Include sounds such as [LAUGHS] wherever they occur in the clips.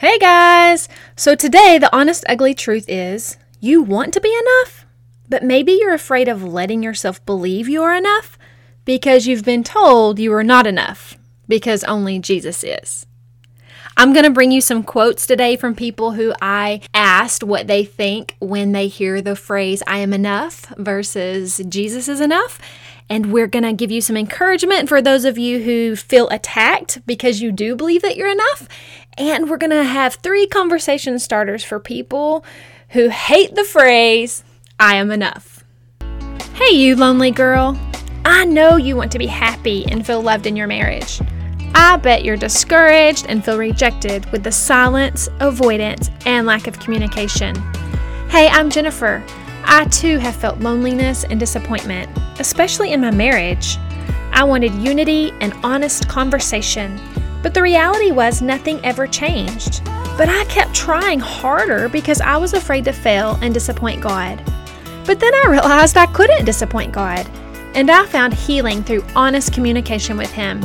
Hey guys! So today, the honest, ugly truth is you want to be enough, but maybe you're afraid of letting yourself believe you are enough because you've been told you are not enough because only Jesus is. I'm going to bring you some quotes today from people who I asked what they think when they hear the phrase I am enough versus Jesus is enough. And we're going to give you some encouragement for those of you who feel attacked because you do believe that you're enough. And we're going to have three conversation starters for people who hate the phrase I am enough. Hey, you lonely girl. I know you want to be happy and feel loved in your marriage. I bet you're discouraged and feel rejected with the silence, avoidance, and lack of communication. Hey, I'm Jennifer. I too have felt loneliness and disappointment, especially in my marriage. I wanted unity and honest conversation, but the reality was nothing ever changed. But I kept trying harder because I was afraid to fail and disappoint God. But then I realized I couldn't disappoint God, and I found healing through honest communication with Him.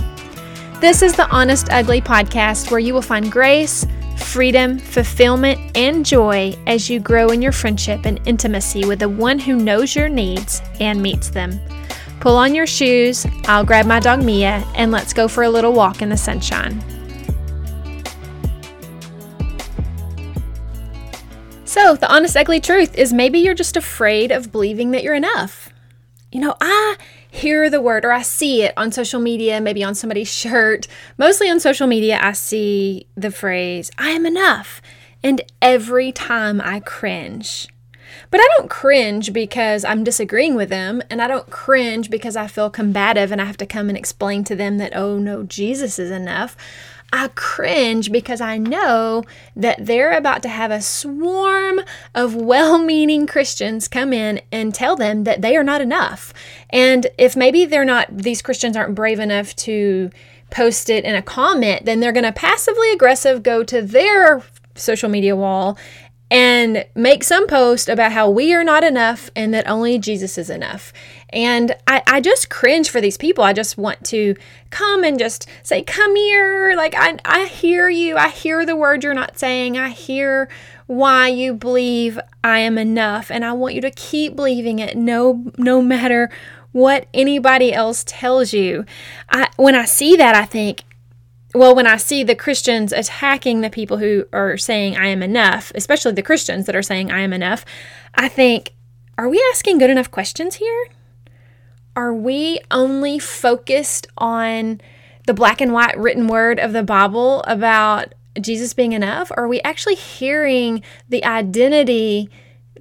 This is the Honest Ugly podcast where you will find grace, freedom, fulfillment, and joy as you grow in your friendship and intimacy with the one who knows your needs and meets them. Pull on your shoes, I'll grab my dog Mia, and let's go for a little walk in the sunshine. So, the honest, ugly truth is maybe you're just afraid of believing that you're enough. You know, I hear the word or I see it on social media, maybe on somebody's shirt. Mostly on social media, I see the phrase, I am enough. And every time I cringe. But I don't cringe because I'm disagreeing with them, and I don't cringe because I feel combative and I have to come and explain to them that, oh no, Jesus is enough. I cringe because I know that they're about to have a swarm of well meaning Christians come in and tell them that they are not enough. And if maybe they're not, these Christians aren't brave enough to post it in a comment, then they're going to passively aggressive go to their social media wall and make some post about how we are not enough and that only Jesus is enough. And I, I just cringe for these people. I just want to come and just say, Come here. Like, I, I hear you. I hear the word you're not saying. I hear why you believe I am enough. And I want you to keep believing it no, no matter what anybody else tells you. I, when I see that, I think, well, when I see the Christians attacking the people who are saying, I am enough, especially the Christians that are saying, I am enough, I think, are we asking good enough questions here? Are we only focused on the black and white written word of the Bible about Jesus being enough? Or are we actually hearing the identity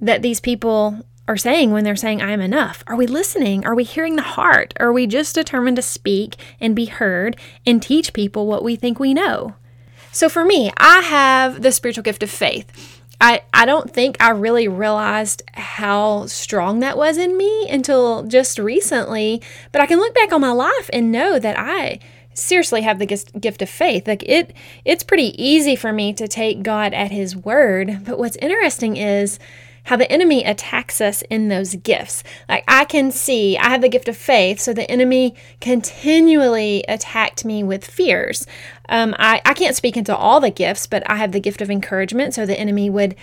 that these people are saying when they're saying, I am enough? Are we listening? Are we hearing the heart? Are we just determined to speak and be heard and teach people what we think we know? So for me, I have the spiritual gift of faith. I, I don't think I really realized how strong that was in me until just recently, but I can look back on my life and know that I seriously have the gift of faith. Like it it's pretty easy for me to take God at his word, but what's interesting is how the enemy attacks us in those gifts. Like I can see, I have the gift of faith, so the enemy continually attacked me with fears. Um, I, I can't speak into all the gifts, but I have the gift of encouragement, so the enemy would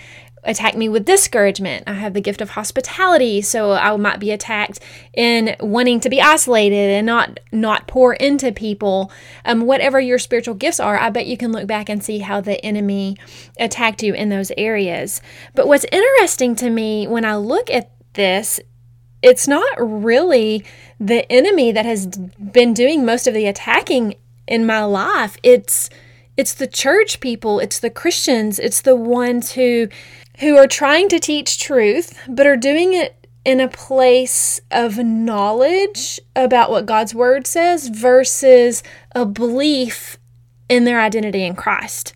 attack me with discouragement. I have the gift of hospitality, so I might be attacked in wanting to be isolated and not not pour into people. Um, whatever your spiritual gifts are, I bet you can look back and see how the enemy attacked you in those areas. But what's interesting to me when I look at this it's not really the enemy that has been doing most of the attacking in my life. It's it's the church people, it's the Christians, it's the ones who who are trying to teach truth, but are doing it in a place of knowledge about what God's word says versus a belief in their identity in Christ.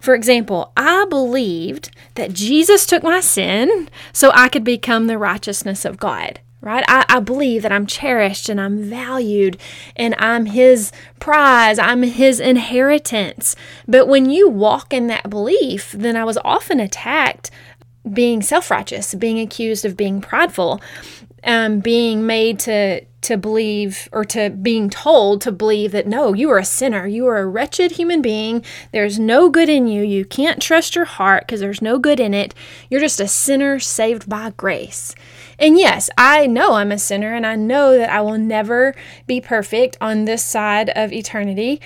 For example, I believed that Jesus took my sin so I could become the righteousness of God right? I, I, believe that I'm cherished and I'm valued and I'm His prize, I'm His inheritance. But when you walk in that belief, then I was often attacked being self righteous, being accused of being prideful, um, being made to to believe or to being told to believe that no, you are a sinner. You are a wretched human being. There's no good in you. You can't trust your heart because there's no good in it. You're just a sinner saved by grace. And yes, I know I'm a sinner and I know that I will never be perfect on this side of eternity.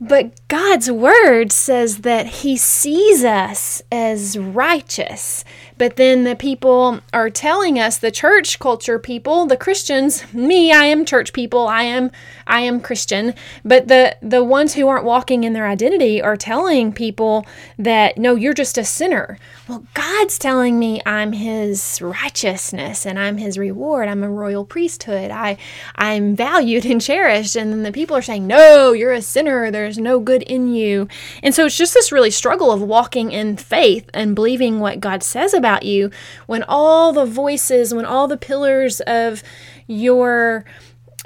But God's word says that He sees us as righteous. But then the people are telling us, the church culture people, the Christians, me, I am church people, I am I am Christian, but the the ones who aren't walking in their identity are telling people that no, you're just a sinner. Well, God's telling me I'm his righteousness and I'm his reward. I'm a royal priesthood. I I'm valued and cherished. And then the people are saying, "No, you're a sinner. There's no good in you." And so it's just this really struggle of walking in faith and believing what God says about you when all the voices, when all the pillars of your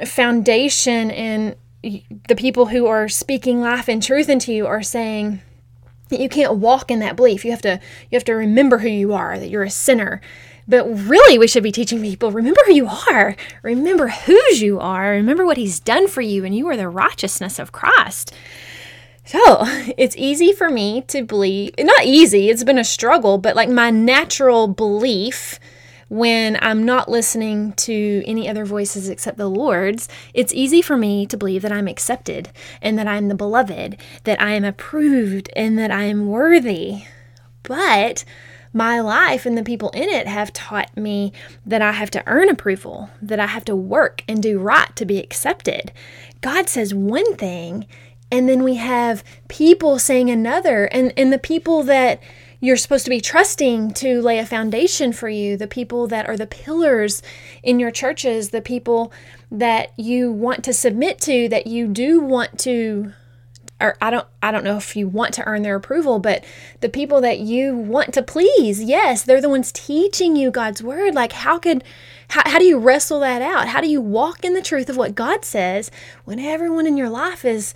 foundation and the people who are speaking life and truth into you are saying that you can't walk in that belief. You have to you have to remember who you are, that you're a sinner. But really we should be teaching people remember who you are. Remember whose you are. Remember what he's done for you and you are the righteousness of Christ. So, [LAUGHS] it's easy for me to believe, not easy, it's been a struggle, but like my natural belief when I'm not listening to any other voices except the Lord's, it's easy for me to believe that I'm accepted and that I'm the beloved, that I am approved and that I am worthy. But my life and the people in it have taught me that I have to earn approval, that I have to work and do right to be accepted. God says one thing, and then we have people saying another, and, and the people that you're supposed to be trusting to lay a foundation for you, the people that are the pillars in your churches, the people that you want to submit to, that you do want to or I don't I don't know if you want to earn their approval, but the people that you want to please, yes, they're the ones teaching you God's word. Like how could how, how do you wrestle that out? How do you walk in the truth of what God says when everyone in your life is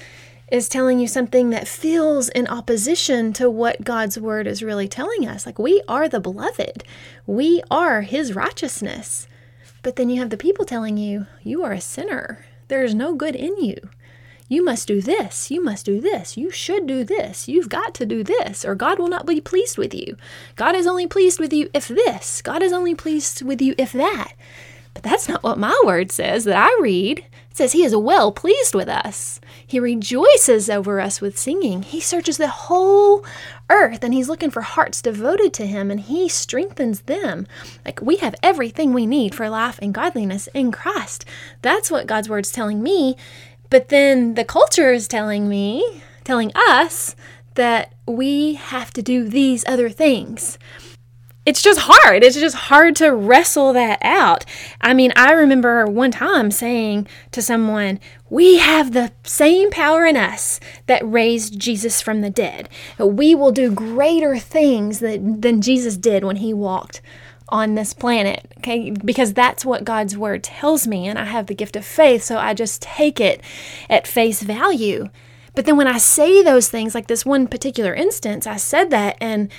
is telling you something that feels in opposition to what God's word is really telling us. Like we are the beloved, we are his righteousness. But then you have the people telling you, you are a sinner. There is no good in you. You must do this. You must do this. You should do this. You've got to do this, or God will not be pleased with you. God is only pleased with you if this. God is only pleased with you if that. But that's not what my word says that I read. It says he is well pleased with us. He rejoices over us with singing. He searches the whole earth and he's looking for hearts devoted to him and he strengthens them. Like we have everything we need for life and godliness in Christ. That's what God's word's telling me. But then the culture is telling me, telling us that we have to do these other things it's just hard. It's just hard to wrestle that out. I mean, I remember one time saying to someone, We have the same power in us that raised Jesus from the dead. We will do greater things that, than Jesus did when he walked on this planet. Okay, because that's what God's word tells me, and I have the gift of faith, so I just take it at face value. But then when I say those things, like this one particular instance, I said that, and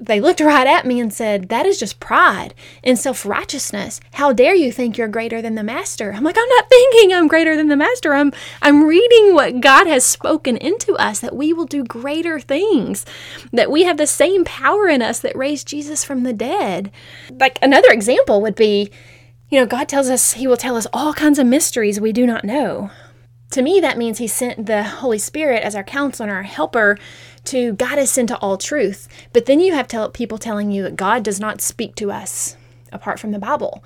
they looked right at me and said, That is just pride and self righteousness. How dare you think you're greater than the master? I'm like, I'm not thinking I'm greater than the master. I'm, I'm reading what God has spoken into us that we will do greater things, that we have the same power in us that raised Jesus from the dead. Like another example would be, you know, God tells us He will tell us all kinds of mysteries we do not know. To me, that means He sent the Holy Spirit as our counselor and our helper to guide us into all truth. But then you have tell, people telling you that God does not speak to us apart from the Bible.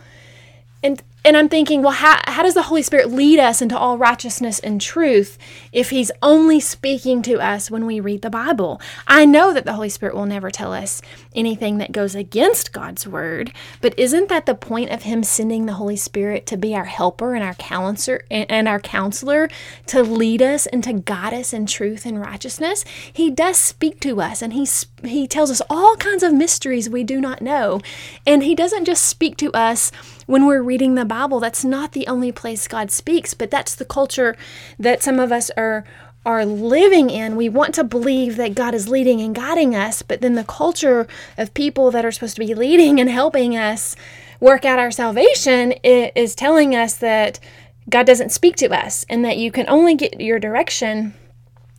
And and I'm thinking, well, how, how does the Holy Spirit lead us into all righteousness and truth if He's only speaking to us when we read the Bible? I know that the Holy Spirit will never tell us anything that goes against God's Word, but isn't that the point of Him sending the Holy Spirit to be our helper and our counselor and our counselor to lead us and to guide us in truth and righteousness? He does speak to us and He He tells us all kinds of mysteries we do not know, and He doesn't just speak to us when we're reading the Bible, that's not the only place God speaks, but that's the culture that some of us are are living in. We want to believe that God is leading and guiding us, but then the culture of people that are supposed to be leading and helping us work out our salvation is telling us that God doesn't speak to us and that you can only get your direction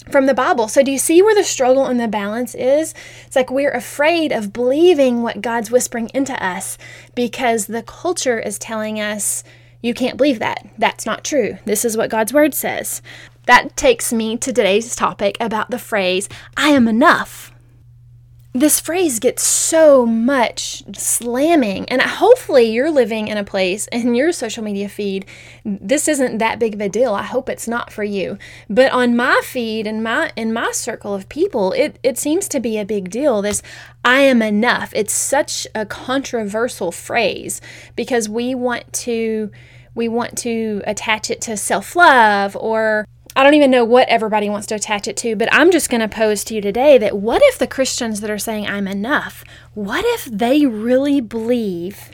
from the Bible. So, do you see where the struggle and the balance is? It's like we're afraid of believing what God's whispering into us because the culture is telling us, you can't believe that. That's not true. This is what God's word says. That takes me to today's topic about the phrase, I am enough this phrase gets so much slamming and hopefully you're living in a place in your social media feed this isn't that big of a deal. I hope it's not for you. But on my feed and my in my circle of people it it seems to be a big deal this i am enough. It's such a controversial phrase because we want to we want to attach it to self-love or I don't even know what everybody wants to attach it to, but I'm just going to pose to you today that what if the Christians that are saying I'm enough, what if they really believe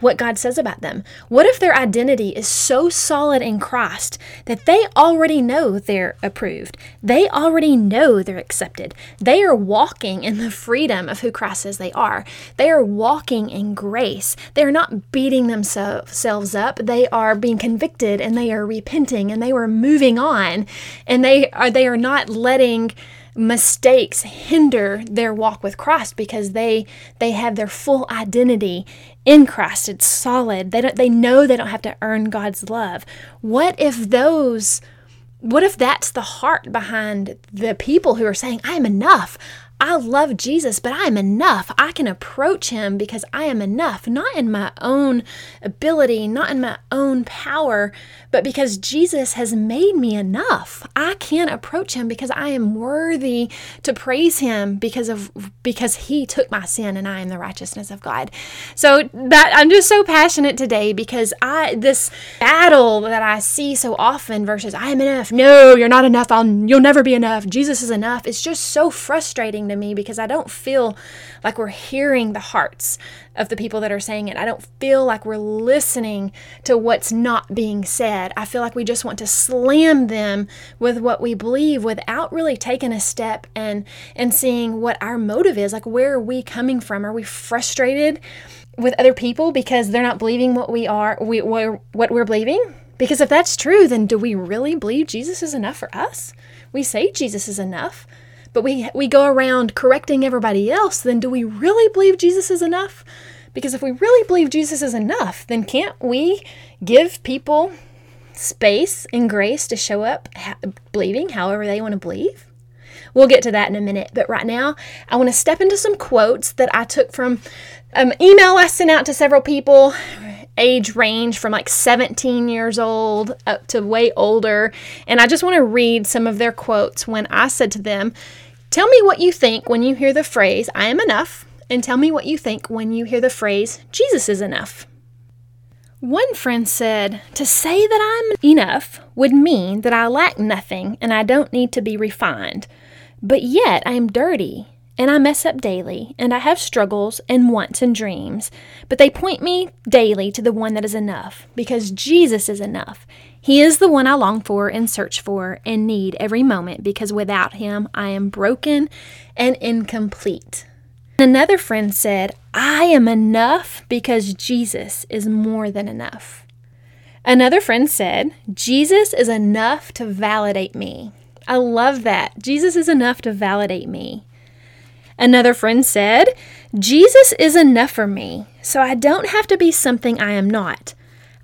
what God says about them? What if their identity is so solid in Christ that they already know they're approved? They already know they're accepted. They are walking in the freedom of who Christ says they are. They are walking in grace. They are not beating themselves up. They are being convicted and they are repenting and they are moving on and they are they are not letting mistakes hinder their walk with Christ because they they have their full identity in Christ. It's solid. They don't they know they don't have to earn God's love. What if those what if that's the heart behind the people who are saying, I am enough. I love Jesus, but I am enough. I can approach him because I am enough, not in my own ability, not in my own power, but because Jesus has made me enough. I can approach him because I am worthy to praise him because of because he took my sin and I am the righteousness of God. So that I'm just so passionate today because I this battle that I see so often versus I am enough. No, you're not enough. I'll you'll never be enough. Jesus is enough. It's just so frustrating to me because I don't feel like we're hearing the hearts of the people that are saying it. I don't feel like we're listening to what's not being said. I feel like we just want to slam them with what we believe without really taking a step and and seeing what our motive is. Like where are we coming from? Are we frustrated with other people because they're not believing what we are we're what we're believing? Because if that's true, then do we really believe Jesus is enough for us? We say Jesus is enough, but we we go around correcting everybody else, then do we really believe Jesus is enough? Because if we really believe Jesus is enough, then can't we give people space and grace to show up ha- believing however they want to believe? We'll get to that in a minute, but right now I want to step into some quotes that I took from an um, email I sent out to several people age range from like 17 years old up to way older. And I just want to read some of their quotes when I said to them, Tell me what you think when you hear the phrase, I am enough, and tell me what you think when you hear the phrase, Jesus is enough. One friend said, To say that I'm enough would mean that I lack nothing and I don't need to be refined. But yet I am dirty and I mess up daily, and I have struggles and wants and dreams, but they point me daily to the one that is enough, because Jesus is enough. He is the one I long for and search for and need every moment, because without him I am broken and incomplete. Another friend said, I am enough because Jesus is more than enough. Another friend said, Jesus is enough to validate me. I love that. Jesus is enough to validate me. Another friend said, Jesus is enough for me, so I don't have to be something I am not.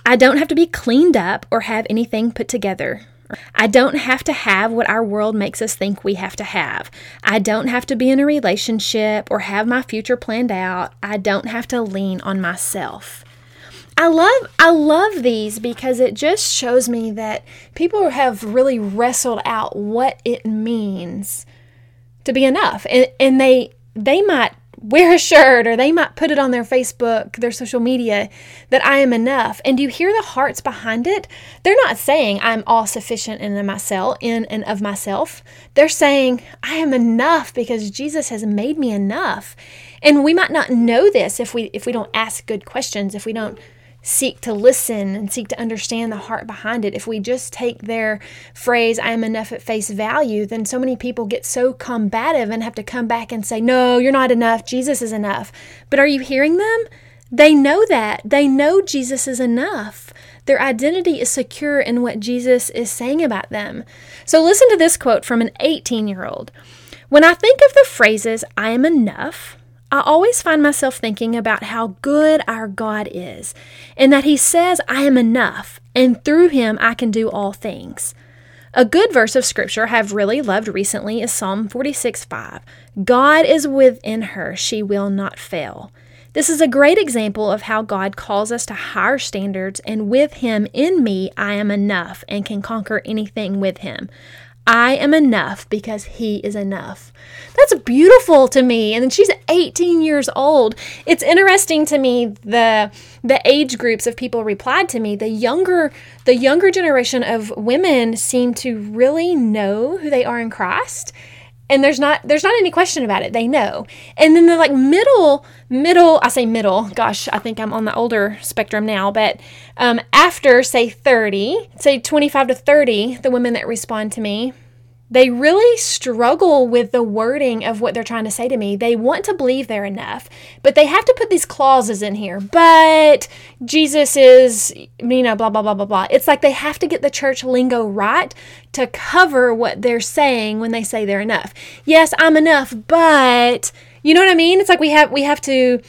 I don't have to be cleaned up or have anything put together. I don't have to have what our world makes us think we have to have. I don't have to be in a relationship or have my future planned out. I don't have to lean on myself. I love I love these because it just shows me that people have really wrestled out what it means to be enough. And, and they they might wear a shirt or they might put it on their Facebook, their social media that I am enough. And do you hear the hearts behind it? They're not saying I'm all sufficient in myself in and of myself. They're saying I am enough because Jesus has made me enough. And we might not know this if we if we don't ask good questions, if we don't seek to listen and seek to understand the heart behind it, if we just take their phrase, I am enough at face value, then so many people get so combative and have to come back and say, No, you're not enough. Jesus is enough. But are you hearing them? They know that. They know Jesus is enough. Their identity is secure in what Jesus is saying about them. So listen to this quote from an 18 year old. When I think of the phrases, I am enough, I always find myself thinking about how good our God is, and that He says, I am enough, and through Him I can do all things. A good verse of scripture I've really loved recently is Psalm 46 5. God is within her, she will not fail. This is a great example of how God calls us to higher standards, and with Him in me, I am enough and can conquer anything with Him. I am enough because he is enough. That's beautiful to me. And she's 18 years old. It's interesting to me the the age groups of people replied to me. The younger the younger generation of women seem to really know who they are in Christ and there's not there's not any question about it. They know. And then the like middle middle i say middle gosh i think i'm on the older spectrum now but um, after say 30 say 25 to 30 the women that respond to me they really struggle with the wording of what they're trying to say to me. They want to believe they're enough, but they have to put these clauses in here. But Jesus is, you know, blah, blah, blah, blah, blah. It's like they have to get the church lingo right to cover what they're saying when they say they're enough. Yes, I'm enough, but you know what I mean? It's like we have we have to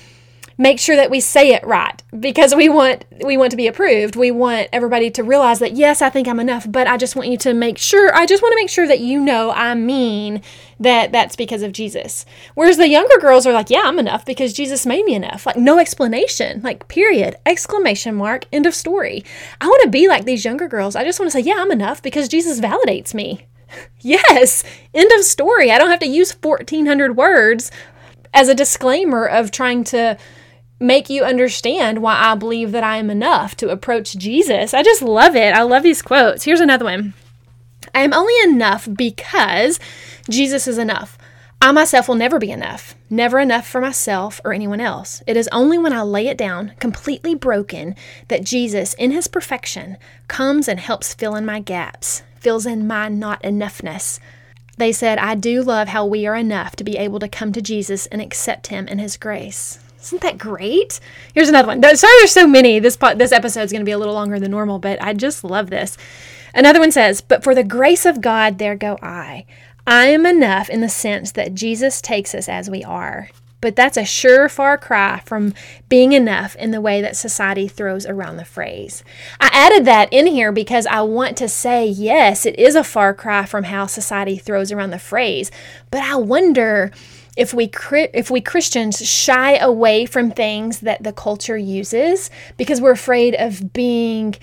make sure that we say it right because we want we want to be approved. We want everybody to realize that yes, I think I'm enough, but I just want you to make sure I just want to make sure that you know I mean that that's because of Jesus. Whereas the younger girls are like, yeah, I'm enough because Jesus made me enough. Like no explanation. Like period. Exclamation mark. End of story. I want to be like these younger girls. I just want to say, yeah, I'm enough because Jesus validates me. [LAUGHS] Yes, end of story. I don't have to use 1400 words as a disclaimer of trying to make you understand why I believe that I am enough to approach Jesus. I just love it. I love these quotes. Here's another one I am only enough because Jesus is enough. I myself will never be enough, never enough for myself or anyone else. It is only when I lay it down, completely broken, that Jesus, in his perfection, comes and helps fill in my gaps, fills in my not enoughness. They said, I do love how we are enough to be able to come to Jesus and accept him in his grace. Isn't that great? Here's another one. Sorry, there's so many. This this episode is going to be a little longer than normal, but I just love this. Another one says, "But for the grace of God, there go I. I am enough in the sense that Jesus takes us as we are." But that's a sure far cry from being enough in the way that society throws around the phrase. I added that in here because I want to say, yes, it is a far cry from how society throws around the phrase. But I wonder if we if we Christians shy away from things that the culture uses because we're afraid of being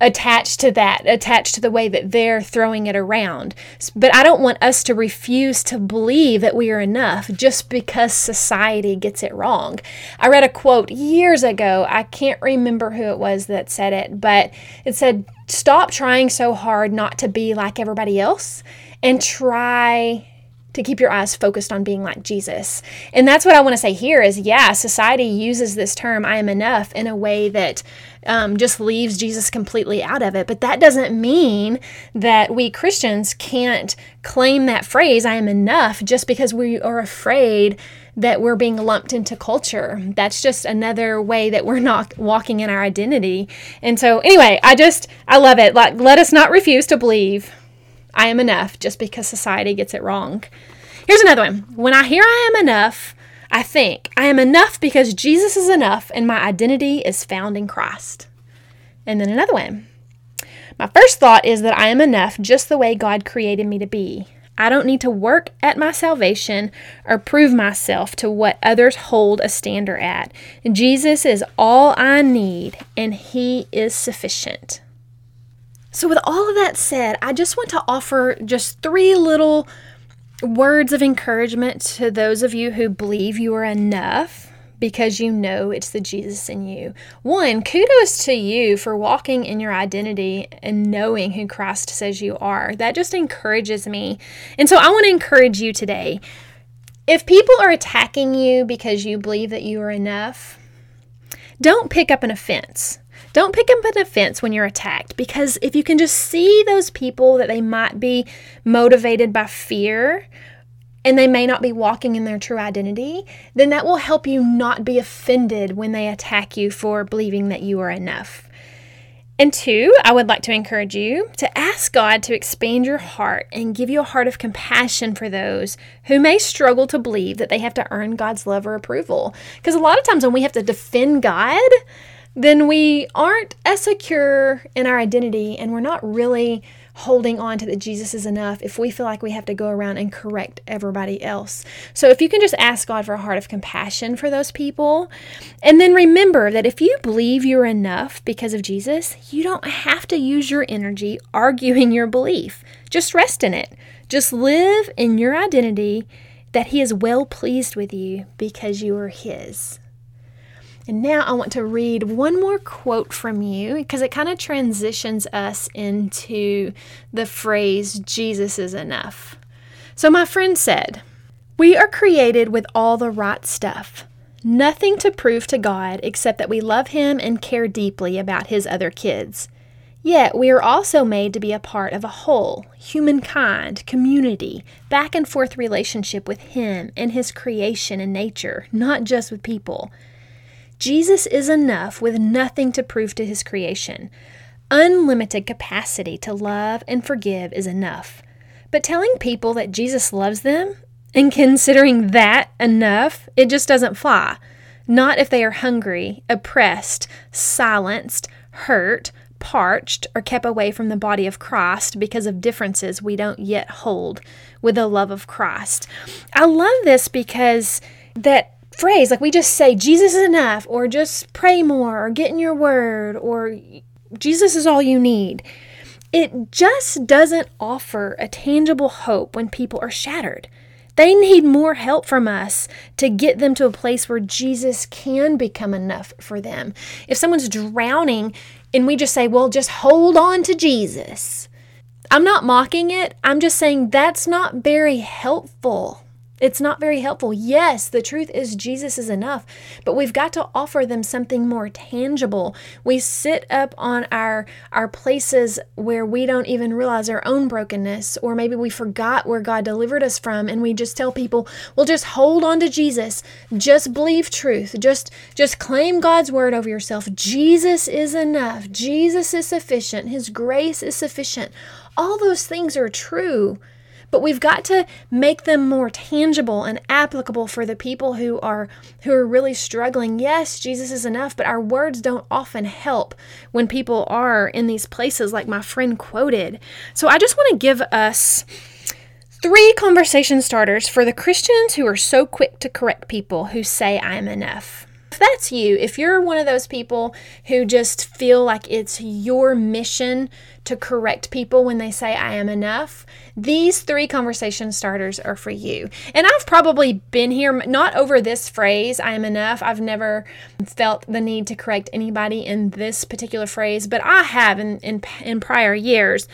attached to that, attached to the way that they're throwing it around. But I don't want us to refuse to believe that we are enough just because society gets it wrong. I read a quote years ago. I can't remember who it was that said it, but it said, Stop trying so hard not to be like everybody else and try to keep your eyes focused on being like Jesus. And that's what I want to say here is yeah, society uses this term, I am enough, in a way that um, just leaves Jesus completely out of it. But that doesn't mean that we Christians can't claim that phrase, I am enough, just because we are afraid that we're being lumped into culture. That's just another way that we're not walking in our identity. And so, anyway, I just, I love it. Like, let us not refuse to believe I am enough just because society gets it wrong. Here's another one. When I hear I am enough, I think I am enough because Jesus is enough and my identity is found in Christ. And then another one. My first thought is that I am enough just the way God created me to be. I don't need to work at my salvation or prove myself to what others hold a standard at. Jesus is all I need, and He is sufficient. So, with all of that said, I just want to offer just three little words of encouragement to those of you who believe you are enough because you know it's the Jesus in you. One, kudos to you for walking in your identity and knowing who Christ says you are. That just encourages me. And so I want to encourage you today. If people are attacking you because you believe that you are enough, don't pick up an offense. Don't pick up an offense when you're attacked because if you can just see those people that they might be motivated by fear and they may not be walking in their true identity, then that will help you not be offended when they attack you for believing that you are enough. And two, I would like to encourage you to ask God to expand your heart and give you a heart of compassion for those who may struggle to believe that they have to earn God's love or approval. Because a lot of times when we have to defend God, then we aren't as secure in our identity and we're not really holding on to that Jesus is enough if we feel like we have to go around and correct everybody else. So if you can just ask God for a heart of compassion for those people, and then remember that if you believe you're enough because of Jesus, you don't have to use your energy arguing your belief. Just rest in it. Just live in your identity that He is well pleased with you because you are His. And now I want to read one more quote from you because it kind of transitions us into the phrase, Jesus is enough. So, my friend said, We are created with all the right stuff. Nothing to prove to God except that we love Him and care deeply about His other kids. Yet we are also made to be a part of a whole, humankind, community, back and forth relationship with Him and His creation and nature, not just with people. Jesus is enough with nothing to prove to his creation. Unlimited capacity to love and forgive is enough. But telling people that Jesus loves them and considering that enough, it just doesn't fly. Not if they are hungry, oppressed, silenced, hurt, parched, or kept away from the body of Christ because of differences we don't yet hold with the love of Christ. I love this because that phrase. Like we just say, Jesus is enough, or just pray more, or get in your word, or Jesus is all you need. It just doesn't offer a tangible hope when people are shattered. They need more help from us to get them to a place where Jesus can become enough for them. If someone's drowning and we just say, well, just hold on to Jesus, I'm not mocking it. I'm just saying that's not very helpful. It's not very helpful. Yes, the truth is Jesus is enough, but we've got to offer them something more tangible. We sit up on our our places where we don't even realize our own brokenness or maybe we forgot where God delivered us from and we just tell people, "Well, just hold on to Jesus. Just believe truth. Just just claim God's word over yourself. Jesus is enough. Jesus is sufficient. His grace is sufficient." All those things are true but we've got to make them more tangible and applicable for the people who are who are really struggling. Yes, Jesus is enough, but our words don't often help when people are in these places like my friend quoted. So I just want to give us three conversation starters for the Christians who are so quick to correct people who say I am enough. If that's you, if you're one of those people who just feel like it's your mission to correct people when they say I am enough, these three conversation starters are for you. And I've probably been here, not over this phrase, I am enough. I've never felt the need to correct anybody in this particular phrase, but I have in, in, in prior years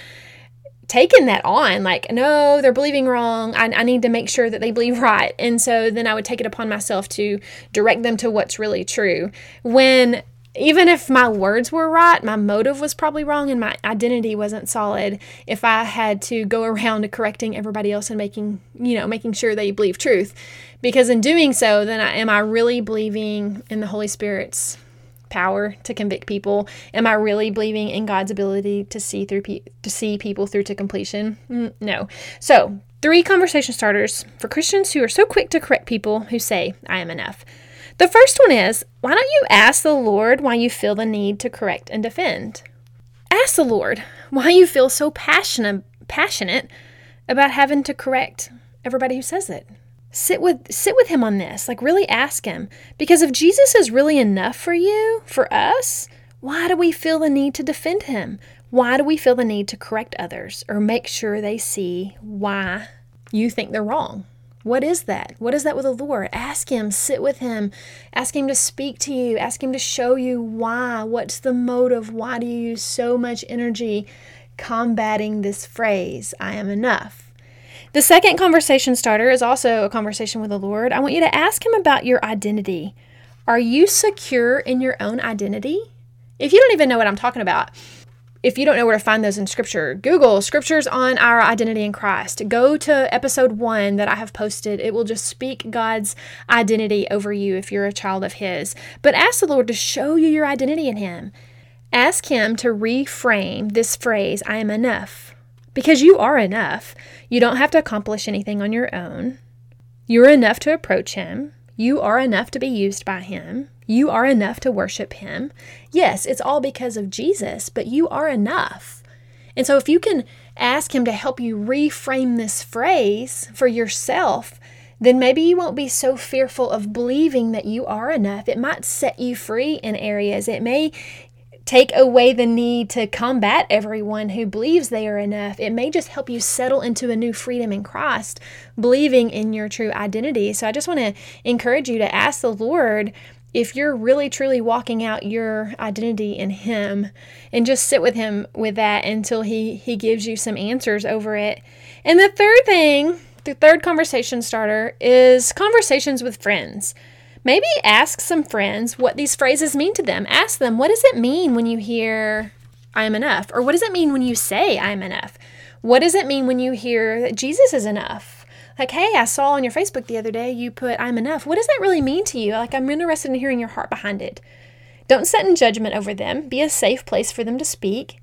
taken that on like no they're believing wrong I, I, need to make sure that they believe [LAUGHS] right and so then i would take it upon myself to direct them to what's really true when even if my words were right my motive was probably wrong and my identity wasn't solid if i had to go [LAUGHS] around correcting everybody else and making you know making sure they believe truth because in doing so then I, am i really believing in the holy spirit's power to convict people? Am I really believing in God's ability to see through pe- to see people through to completion? Mm, no. So, three conversation starters for Christians who are so quick to correct people who say, "I am enough." The first one is, why don't you ask the Lord why you feel the need to correct and defend? Ask the Lord why you feel so passionate passionate about having to correct everybody who says it. Sit with sit with him on this. Like really ask him. Because if jesus is really enough for you for us why do we feel the need to defend him? Why do we feel the need to correct others or make sure they see why you think they're wrong what is that? What is that with the lord? Ask him. Sit with him. Ask him to speak to you. Ask him to show you why. What's the motive? Why do you use so much energy combating this phrase i am enough the second conversation starter is also a conversation with the Lord. I want you to ask Him about your identity. Are you secure in your own identity? If you don't even know what I'm talking about, if you don't know where to find those in Scripture, Google Scriptures on our identity in Christ. Go to episode one that I have posted. It will just speak God's identity over you if you're a child of His. But ask the Lord to show you your identity in Him. Ask Him to reframe this phrase, I am enough, because you are enough. You don't have to accomplish anything on your own. You're enough to approach Him. You are enough to be used by Him. You are enough to worship Him. Yes, it's all because of Jesus, but you are enough. And so if you can ask Him to help you reframe this phrase for yourself, then maybe you won't be so fearful of believing that you are enough. It might set you free in areas. It may take away the need to combat everyone who believes they are enough. It may just help you settle into a new freedom in Christ, believing in your true identity. So I just want to encourage you to ask the Lord if you're really truly walking out your identity in him and just sit with him with that until he he gives you some answers over it. And the third thing, the third conversation starter is conversations with friends. Maybe ask some friends what these phrases mean to them. Ask them, what does it mean when you hear, I am enough? Or what does it mean when you say, I am enough? What does it mean when you hear that Jesus is enough? Like, hey, I saw on your Facebook the other day you put, I'm enough. What does that really mean to you? Like, I'm interested in hearing your heart behind it. Don't set in judgment over them. Be a safe place for them to speak.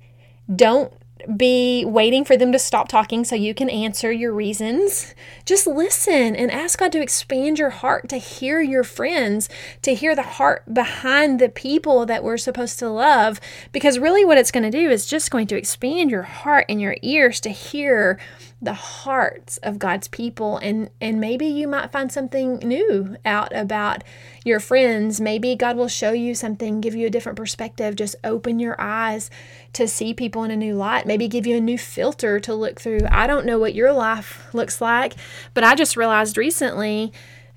Don't be waiting for them to stop talking so you can answer your reasons. Just listen and ask God to expand your heart to hear your friends, to hear the heart behind the people that we're supposed to love. Because really, what it's going to do is just going to expand your heart and your ears to hear the hearts of God's people and and maybe you might find something new out about your friends. Maybe God will show you something give you a different perspective. Just open your eyes to see people in a new light. Maybe give you a new filter to look through. I don't know what your life looks like but I just realized recently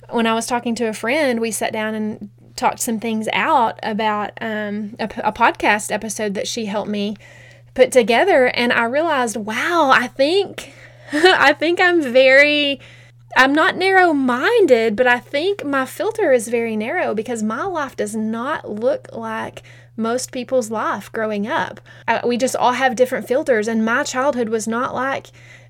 when I was talking to a friend we sat down and talked some things out about um, a, a podcast episode that she helped me put together and I realized wow I think [LAUGHS] I think I'm very I'm not narrow minded, but I think my filter is very narrow because my life does not look like most people's life growing up. I, we just all have different filters, and my childhood was not like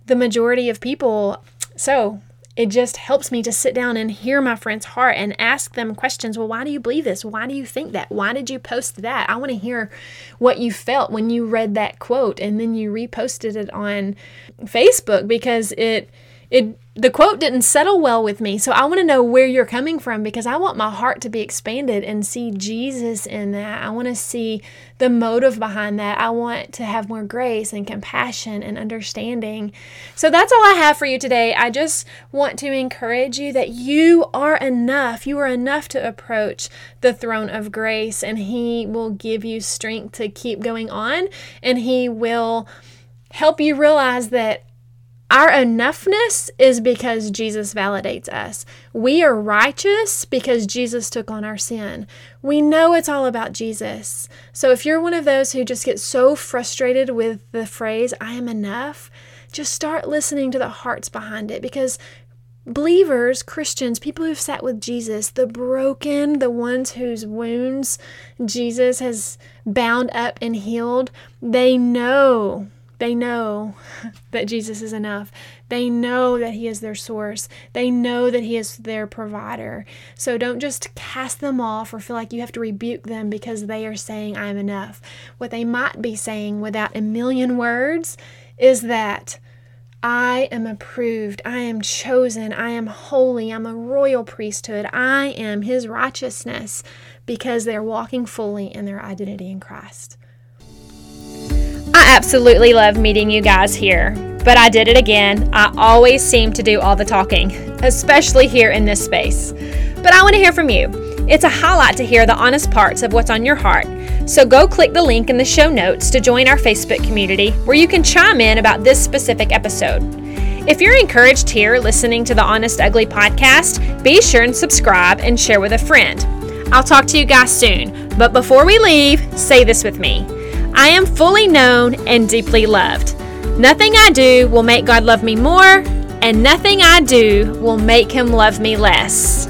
the majority of people. So it just helps me to sit down and hear my friend's heart and ask them questions. Well, why do you believe this? Why do you think that? Why did you post that? I want to hear what you felt when you read that quote and then you reposted it on Facebook because it it the quote didn't settle well with me. So I want to know where you're coming from because I want my heart to be expanded and see Jesus in that. I want to see the motive behind that. I want to have more grace and compassion and understanding. So that's all I have for you today. I just want to encourage you that you are enough. You are enough to approach the throne of grace and he will give you strength to keep going on and he will help you realize that our enoughness is because Jesus validates us. We are righteous because Jesus took on our sin. We know it's all about Jesus. So if you're one of those who just get so frustrated with the phrase, I am enough, just start listening to the hearts behind it because believers, Christians, people who've sat with Jesus, the broken, the ones whose wounds Jesus has bound up and healed, they know they know that Jesus is enough. They know that He is their source. They know that He is their provider. So don't just cast them off or feel like you have to rebuke them because they are saying, I'm enough. What they might be saying without a million words is that. I am approved. I am chosen. I am holy. I'm a royal priesthood. I am his righteousness because they're walking fully in their identity in Christ. I absolutely love meeting you guys here, but I did it again. I always seem to do all the talking, especially here in this space. But I want to hear from you. It's a highlight to hear the honest parts of what's on your heart. So go click the link in the show notes to join our Facebook community where you can chime in about this specific episode. If you're encouraged here listening to the Honest Ugly podcast, be sure and subscribe and share with a friend. I'll talk to you guys soon, but before we leave, say this with me. I am fully known and deeply loved. Nothing I do will make God love me more, and nothing I do will make him love me less.